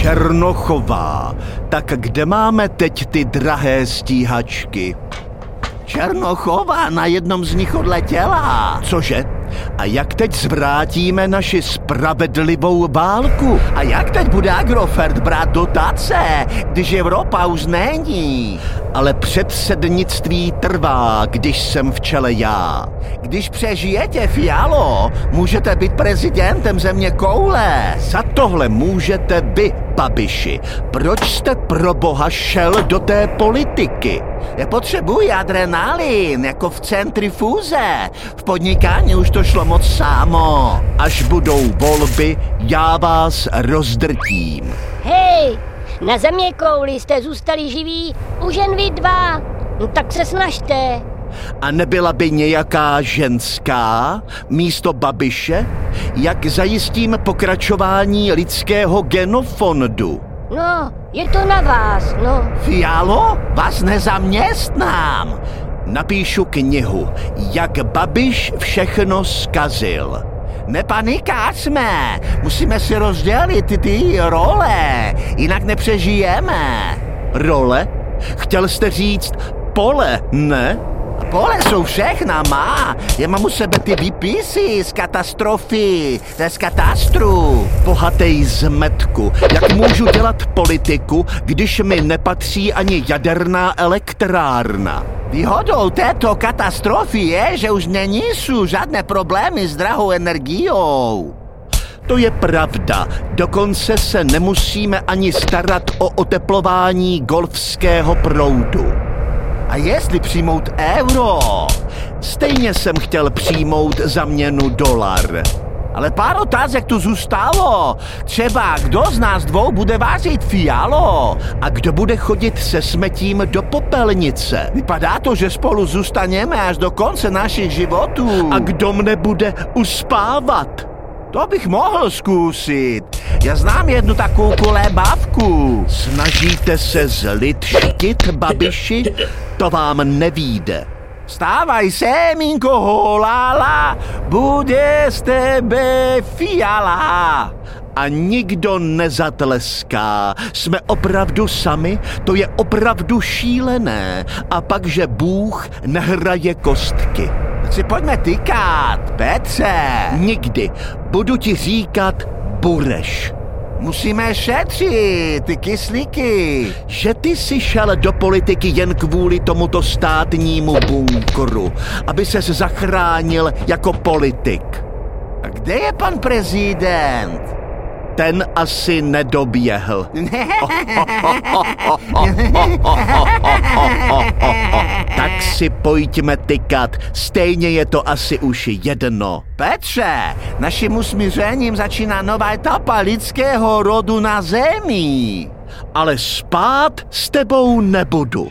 Černochová. Tak kde máme teď ty drahé stíhačky? Černochová na jednom z nich odletěla. Cože? A jak teď zvrátíme naši spravedlivou válku? A jak teď bude Agrofert brát dotace, když Evropa už není? Ale předsednictví trvá, když jsem v čele já. Když přežijete, Fialo, můžete být prezidentem země koule. Za tohle můžete vy, Babiši. Proč jste pro boha šel do té politiky? Já potřebuji adrenalin, jako v centrifuze. V podnikání už to šlo moc sámo. Až budou volby, já vás rozdrtím. Hej, na země kouli jste zůstali živí už jen vy dva. No tak se snažte. A nebyla by nějaká ženská místo Babiše? Jak zajistím pokračování lidského genofondu? No, je to na vás, no. Fialo, vás nezaměstnám. Napíšu knihu, jak Babiš všechno zkazil. Nepanikářme, musíme si rozdělit ty, ty role, jinak nepřežijeme. Role? Chtěl jste říct pole, ne? Pole jsou všechna, má. Já mám u sebe ty výpisy z katastrofy, z katastru. Bohatej zmetku, jak můžu dělat politiku, když mi nepatří ani jaderná elektrárna? Výhodou této katastrofy je, že už není jsou žádné problémy s drahou energiou. To je pravda. Dokonce se nemusíme ani starat o oteplování golfského proudu. A jestli přijmout euro? Stejně jsem chtěl přijmout zaměnu dolar. Ale pár otázek tu zůstalo. Třeba kdo z nás dvou bude vážit fialo? A kdo bude chodit se smetím do popelnice? Vypadá to, že spolu zůstaneme až do konce našich životů. A kdo mne bude uspávat? To bych mohl zkusit. Já znám jednu takovou kulébavku. Snažíte se zlidštit, babiši? To vám nevíde. Stávaj se, minko holala, bude z tebe fiala. A nikdo nezatleská. Jsme opravdu sami? To je opravdu šílené. A pak, že Bůh nehraje kostky. Si pojďme tykat, Petře. Nikdy. Budu ti říkat Bureš. Musíme šetřit ty kyslíky. Že ty si šel do politiky jen kvůli tomuto státnímu bunkru, aby ses zachránil jako politik. A kde je pan prezident? Ten asi nedoběhl. tak si pojďme tykat, stejně je to asi už jedno. Petře, naším usmířením začíná nová etapa lidského rodu na zemi. Ale spát s tebou nebudu.